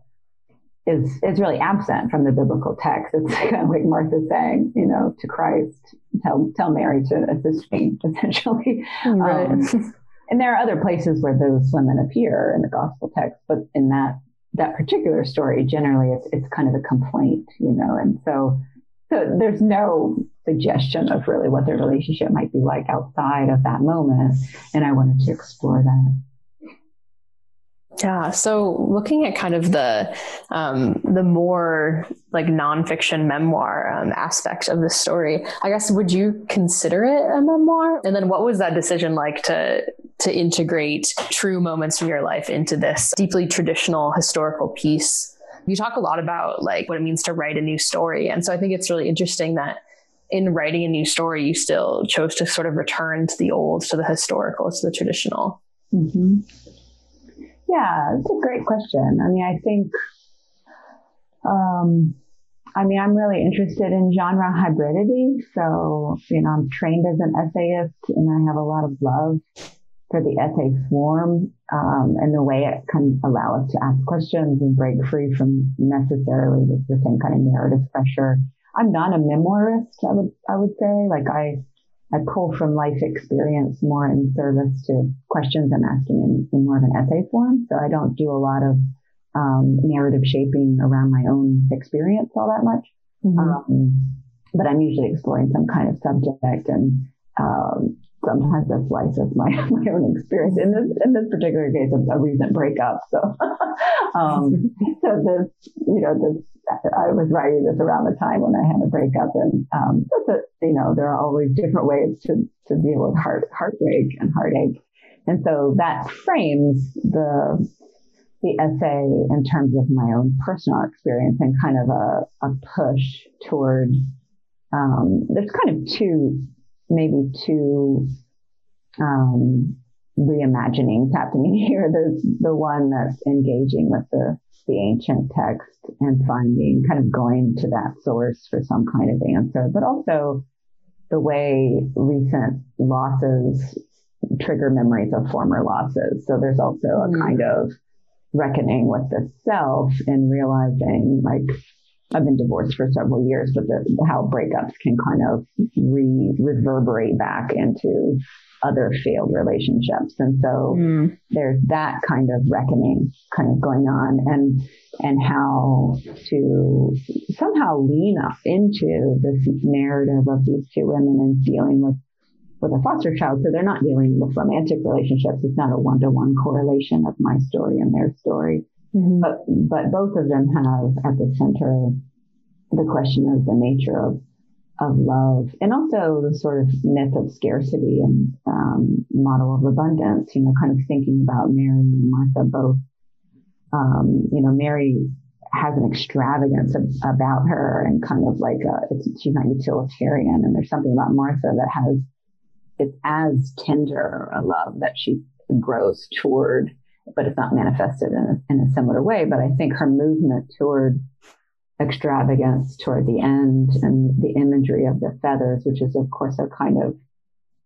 is, is really absent from the biblical text. It's [laughs] kind of like Martha saying, you know, to Christ, tell, tell Mary to assist me, [laughs] essentially. Right. Um, and there are other places where those women appear in the gospel text, but in that that particular story, generally it's, it's kind of a complaint, you know, and so, so there's no suggestion of really what their relationship might be like outside of that moment. And I wanted to explore that. Yeah. So looking at kind of the um, the more like nonfiction memoir um, aspect of the story, I guess would you consider it a memoir? And then what was that decision like to to integrate true moments from your life into this deeply traditional historical piece? You talk a lot about like what it means to write a new story, and so I think it's really interesting that in writing a new story, you still chose to sort of return to the old, to the historical, to the traditional. Mm-hmm. Yeah, it's a great question. I mean, I think, um, I mean, I'm really interested in genre hybridity. So, you know, I'm trained as an essayist and I have a lot of love for the essay form um, and the way it can allow us to ask questions and break free from necessarily the, the same kind of narrative pressure. I'm not a memoirist, I would I would say. Like I I pull from life experience more in service to questions I'm asking in, in more of an essay form. So I don't do a lot of um, narrative shaping around my own experience all that much. Mm-hmm. Um, but I'm usually exploring some kind of subject and um, sometimes a slice of my, [laughs] my own experience. In this in this particular case, a, a recent breakup. So, [laughs] um, [laughs] so this, you know, this I was writing this around the time when I had a breakup, and um, a, you know, there are always different ways to to deal with heart heartbreak and heartache, and so that frames the the essay in terms of my own personal experience and kind of a, a push toward um, there's kind of two maybe two um, reimaginings happening here. There's the one that's engaging with the, the ancient text and finding, kind of going to that source for some kind of answer, but also the way recent losses trigger memories of former losses. So there's also a mm. kind of reckoning with the self and realizing like I've been divorced for several years, but the, how breakups can kind of re- reverberate back into other failed relationships. And so mm. there's that kind of reckoning kind of going on and, and how to somehow lean up into this narrative of these two women and dealing with with a foster child. So they're not dealing with romantic relationships. It's not a one to one correlation of my story and their story. Mm-hmm. But, but both of them have at the center the question of the nature of, of love and also the sort of myth of scarcity and um, model of abundance, you know, kind of thinking about Mary and Martha both. Um, you know, Mary has an extravagance of, about her and kind of like a, she's not utilitarian. And there's something about Martha that has, it's as tender a love that she grows toward but it's not manifested in a, in a similar way. But I think her movement toward extravagance toward the end and the imagery of the feathers, which is, of course, a kind of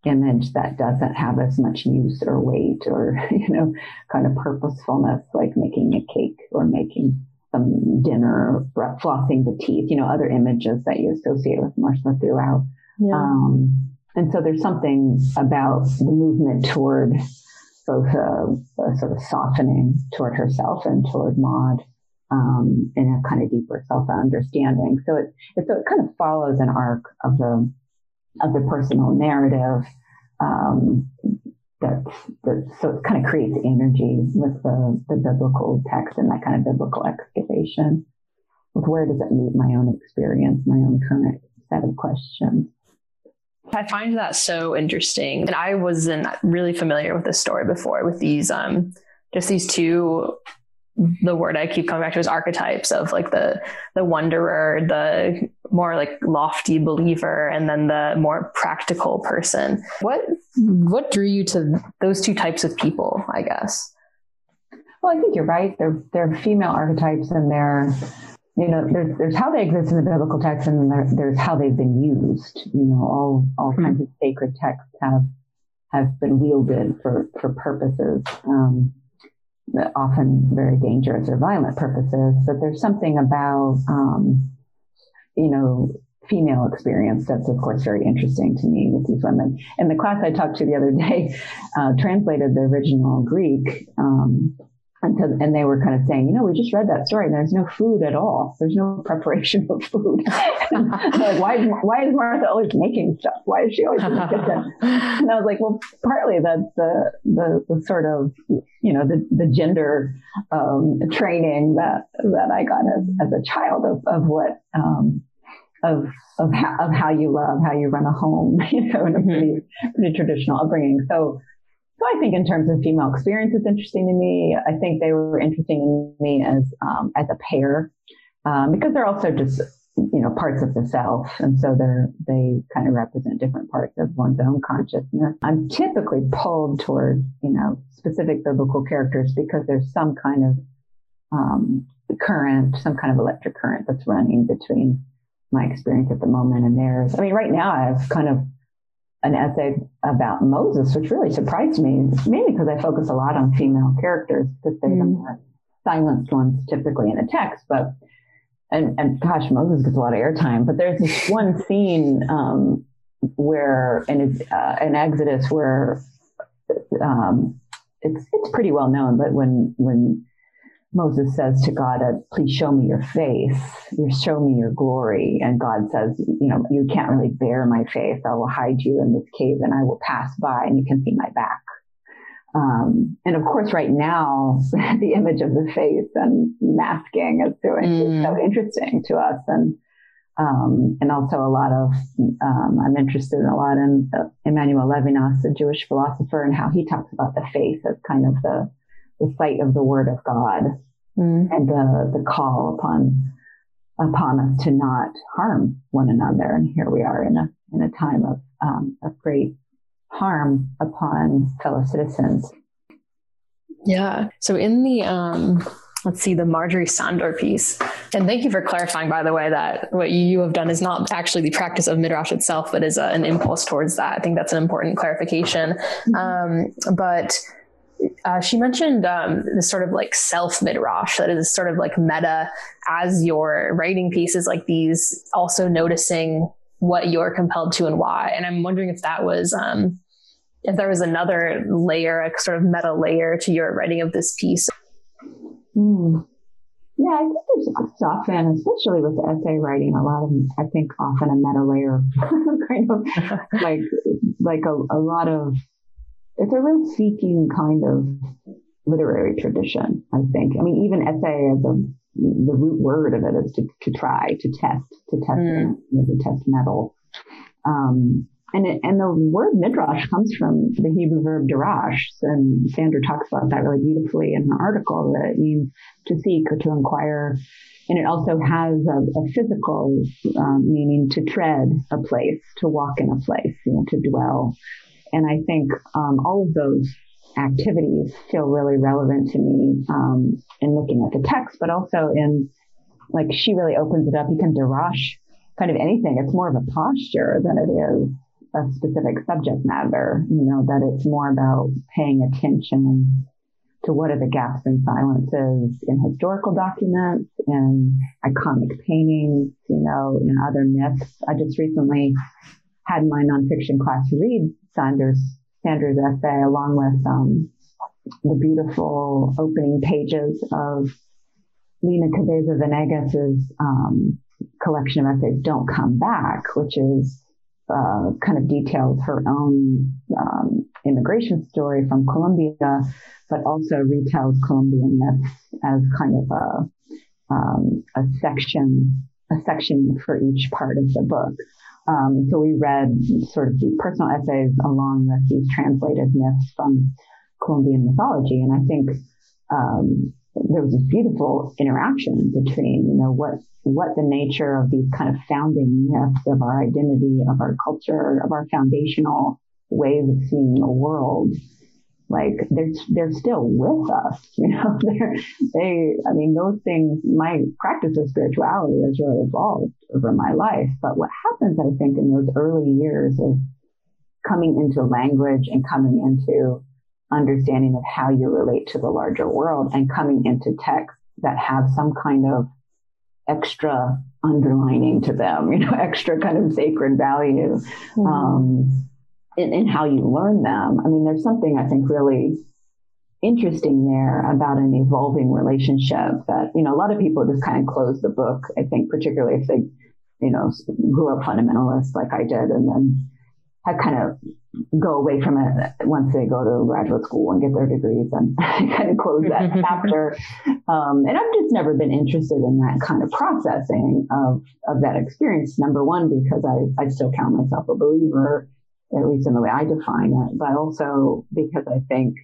image that doesn't have as much use or weight or, [laughs] you know, kind of purposefulness, like making a cake or making some dinner, or flossing the teeth, you know, other images that you associate with Martha throughout. Yeah. Um, and so there's something about the movement toward both a, a sort of softening toward herself and toward Maud um, in a kind of deeper self understanding. So it, it so it kind of follows an arc of the of the personal narrative. Um, that, that so it kind of creates energy with the, the biblical text and that kind of biblical excavation. Where does it meet my own experience, my own current set of questions? I find that so interesting. And I wasn't really familiar with this story before with these um just these two the word I keep coming back to is archetypes of like the the wanderer, the more like lofty believer, and then the more practical person. What what drew you to those two types of people, I guess? Well, I think you're right. They're they're female archetypes and they're you know, there's there's how they exist in the biblical text, and there, there's how they've been used. You know, all all mm-hmm. kinds of sacred texts have have been wielded for for purposes, um, often very dangerous or violent purposes. But there's something about, um, you know, female experience that's of course very interesting to me with these women. In the class I talked to the other day, uh, translated the original Greek. Um, and, they were kind of saying, you know, we just read that story and there's no food at all. There's no preparation of food. [laughs] like, why, why is Martha always making stuff? Why is she always in the kitchen? [laughs] And I was like, well, partly that's the, the, the sort of, you know, the, the gender um, training that, that I got as, as a child of, of what, um, of, of, how, of how you love, how you run a home, [laughs] you know, in a pretty, pretty traditional upbringing. So, I think in terms of female experience, it's interesting to me. I think they were interesting to me as um, as a pair um, because they're also just you know parts of the self, and so they're they kind of represent different parts of one's own consciousness. I'm typically pulled toward you know specific biblical characters because there's some kind of um, current, some kind of electric current that's running between my experience at the moment and theirs. I mean, right now I've kind of an essay about Moses, which really surprised me, mainly because I focus a lot on female characters because they're mm. the more silenced ones typically in a text. But and and gosh, Moses gets a lot of airtime. But there's this [laughs] one scene um, where in uh, in Exodus where um, it's it's pretty well known, but when when Moses says to God, uh, please show me your face, you show me your glory. And God says, you know, you can't really bear my face. I will hide you in this cave and I will pass by and you can see my back. Um, and of course, right now, [laughs] the image of the face and masking is doing mm. so interesting to us. And, um, and also a lot of, um, I'm interested in a lot in uh, Emmanuel Levinas, a Jewish philosopher, and how he talks about the face as kind of the, the sight of the word of God mm. and the, the call upon upon us to not harm one another. And here we are in a in a time of um, of great harm upon fellow citizens. Yeah. So in the um, let's see the Marjorie Sandor piece, and thank you for clarifying, by the way, that what you have done is not actually the practice of midrash itself, but is a, an impulse towards that. I think that's an important clarification. Mm-hmm. Um, but uh, she mentioned um, this sort of like self midrash that is sort of like meta as you're writing pieces like these, also noticing what you're compelled to and why. And I'm wondering if that was, um, if there was another layer, a sort of meta layer to your writing of this piece. Mm. Yeah, I think there's often, especially with essay writing, a lot of, I think often a meta layer, [laughs] kind of like, like a, a lot of it's a real seeking kind of literary tradition, I think. I mean, even essay as a the root word of it is to, to try, to test, to test, mm. to test metal. Um, and it, and the word midrash comes from the Hebrew verb darash, and Sandor talks about that really beautifully in her article. That it means to seek or to inquire, and it also has a, a physical um, meaning to tread a place, to walk in a place, you know, to dwell. And I think um, all of those activities feel really relevant to me um, in looking at the text, but also in like she really opens it up. You can darash kind of anything. It's more of a posture than it is a specific subject matter. You know that it's more about paying attention to what are the gaps and silences in historical documents, in iconic paintings, you know, in other myths. I just recently had my nonfiction class read Sandor's Sandor's essay along with um, the beautiful opening pages of Lina Cabeza Vanegas's um, collection of essays, "Don't Come Back," which is uh, kind of details her own um, immigration story from Colombia, but also retells Colombian myths as kind of a um, a section a section for each part of the book. Um, so we read sort of the personal essays along with these translated myths from Colombian mythology, and I think um, there was this beautiful interaction between, you know, what what the nature of these kind of founding myths of our identity, of our culture, of our foundational ways of seeing the world. Like they're they're still with us, [laughs] you know. They're, they, I mean, those things. My practice of spirituality has really evolved over my life. But what happens, I think, in those early years of coming into language and coming into understanding of how you relate to the larger world and coming into texts that have some kind of extra underlining to them, [laughs] you know, extra kind of sacred value mm-hmm. um, in, in how you learn them. I mean, there's something I think really interesting there about an evolving relationship that, you know, a lot of people just kind of close the book, I think, particularly if they, you know, grew up fundamentalist like I did and then had kind of go away from it once they go to graduate school and get their degrees and [laughs] kind of close that [laughs] chapter. Um, and I've just never been interested in that kind of processing of, of that experience. Number one, because I, I still count myself a believer, at least in the way I define it, but also because I think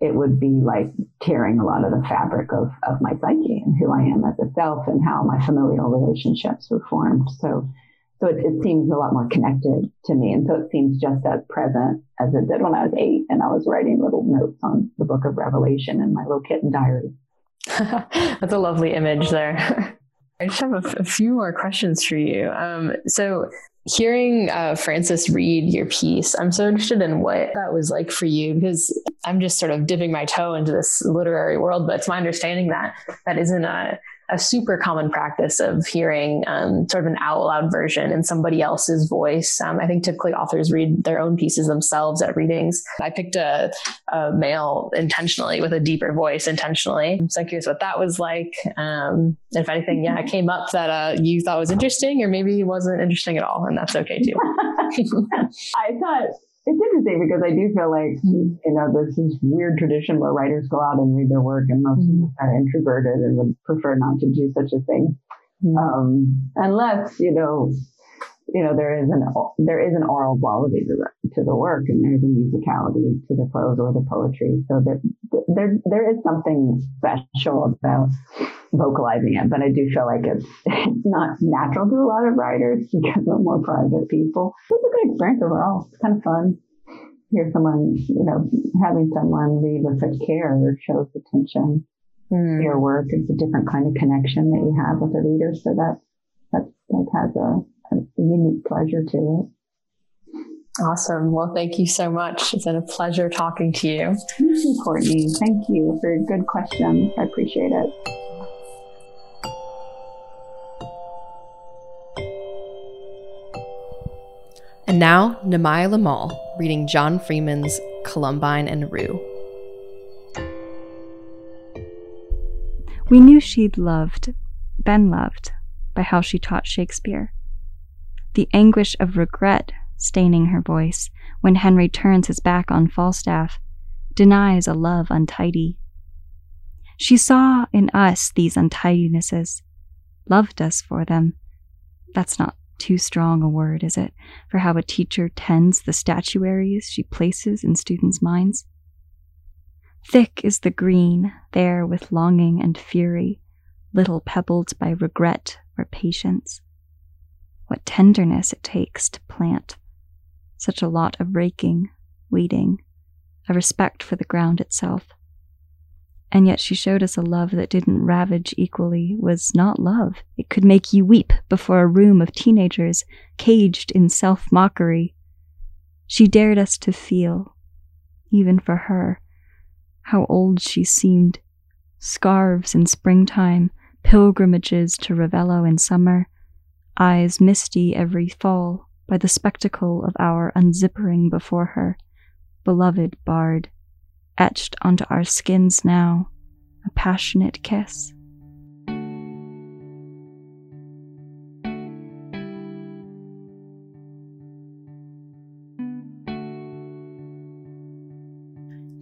it would be like tearing a lot of the fabric of, of my psyche and who I am as a self and how my familial relationships were formed. So so it, it, seems a lot more connected to me. And so it seems just as present as it did when I was eight and I was writing little notes on the book of Revelation in my little kitten diary. [laughs] That's a lovely image there. I just have a, few more questions for you. Um, so, hearing uh, Francis read your piece, I'm so interested in what that was like for you because I'm just sort of dipping my toe into this literary world, but it's my understanding that that isn't a a super common practice of hearing um, sort of an out loud version in somebody else's voice. Um, I think typically authors read their own pieces themselves at readings. I picked a, a male intentionally with a deeper voice intentionally. I'm so curious what that was like. Um, if anything, yeah, it came up that uh, you thought was interesting or maybe wasn't interesting at all, and that's okay too. [laughs] I thought it's interesting because I do feel like, you know, there's this weird tradition where writers go out and read their work and most mm-hmm. are introverted and would prefer not to do such a thing. Mm-hmm. Um, unless, you know, you know, there is an, there is an oral quality to the, to the work and there's a musicality to the prose or the poetry. So there, there, there is something special about vocalizing it, but I do feel like it's, [laughs] it's not natural to a lot of writers because we're more private people. It's a good experience overall. It's kind of fun. Hear someone, you know, having someone read with such care shows attention mm. to your work. It's a different kind of connection that you have with a reader. So that, that, that has a, a unique pleasure to it. Awesome. Well, thank you so much. It's been a pleasure talking to you. Thank you, Courtney. Thank you for a good questions. I appreciate it. And now, Namaya Lamal reading John Freeman's Columbine and Rue. We knew she'd loved, been loved, by how she taught Shakespeare. The anguish of regret staining her voice when Henry turns his back on Falstaff, denies a love untidy. She saw in us these untidinesses, loved us for them. That's not too strong a word, is it, for how a teacher tends the statuaries she places in students' minds? Thick is the green, there with longing and fury, little pebbled by regret or patience. What tenderness it takes to plant such a lot of raking, weeding, a respect for the ground itself. And yet she showed us a love that didn't ravage equally, was not love. It could make you weep before a room of teenagers, caged in self mockery. She dared us to feel, even for her, how old she seemed. Scarves in springtime, pilgrimages to Ravello in summer, eyes misty every fall, by the spectacle of our unzippering before her. Beloved bard, etched onto our skins now, a passionate kiss.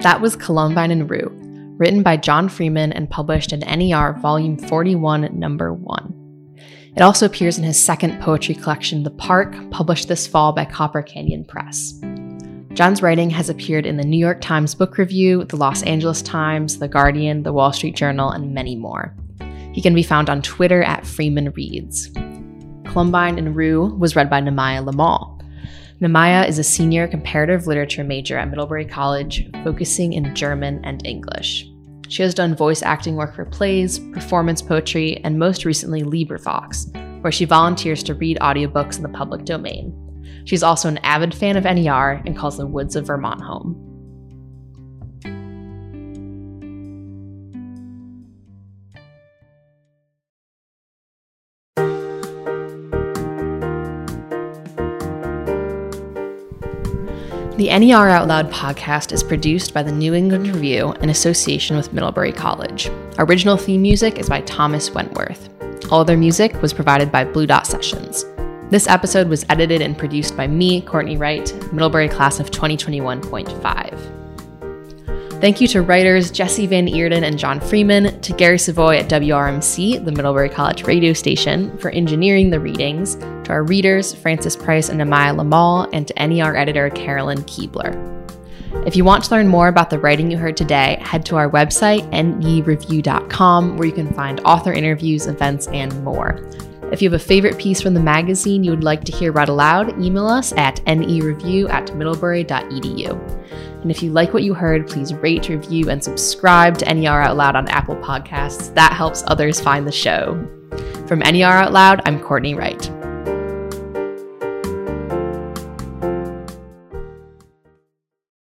That was Columbine and Rue, written by John Freeman and published in NER Volume 41, Number 1. It also appears in his second poetry collection, The Park, published this fall by Copper Canyon Press. John's writing has appeared in the New York Times Book Review, the Los Angeles Times, The Guardian, the Wall Street Journal, and many more. He can be found on Twitter at Freeman Reads. Columbine and Rue was read by Namaya Lamal. Namaya is a senior comparative literature major at Middlebury College, focusing in German and English. She has done voice acting work for plays, performance poetry, and most recently LibriVox, where she volunteers to read audiobooks in the public domain. She's also an avid fan of NER and calls the woods of Vermont home. The NER Out Loud podcast is produced by the New England Review in association with Middlebury College. Original theme music is by Thomas Wentworth. All other music was provided by Blue Dot Sessions. This episode was edited and produced by me, Courtney Wright, Middlebury class of 2021.5. Thank you to writers Jessie Van Eerden and John Freeman, to Gary Savoy at WRMC, the Middlebury College radio station, for engineering the readings, to our readers, Francis Price and Amaya Lamal, and to NER editor Carolyn Kuebler. If you want to learn more about the writing you heard today, head to our website, nereview.com, where you can find author interviews, events, and more. If you have a favorite piece from the magazine you would like to hear read aloud, email us at nereview at middlebury.edu. And if you like what you heard, please rate, review, and subscribe to NER Out Loud on Apple Podcasts. That helps others find the show. From NER Out Loud, I'm Courtney Wright.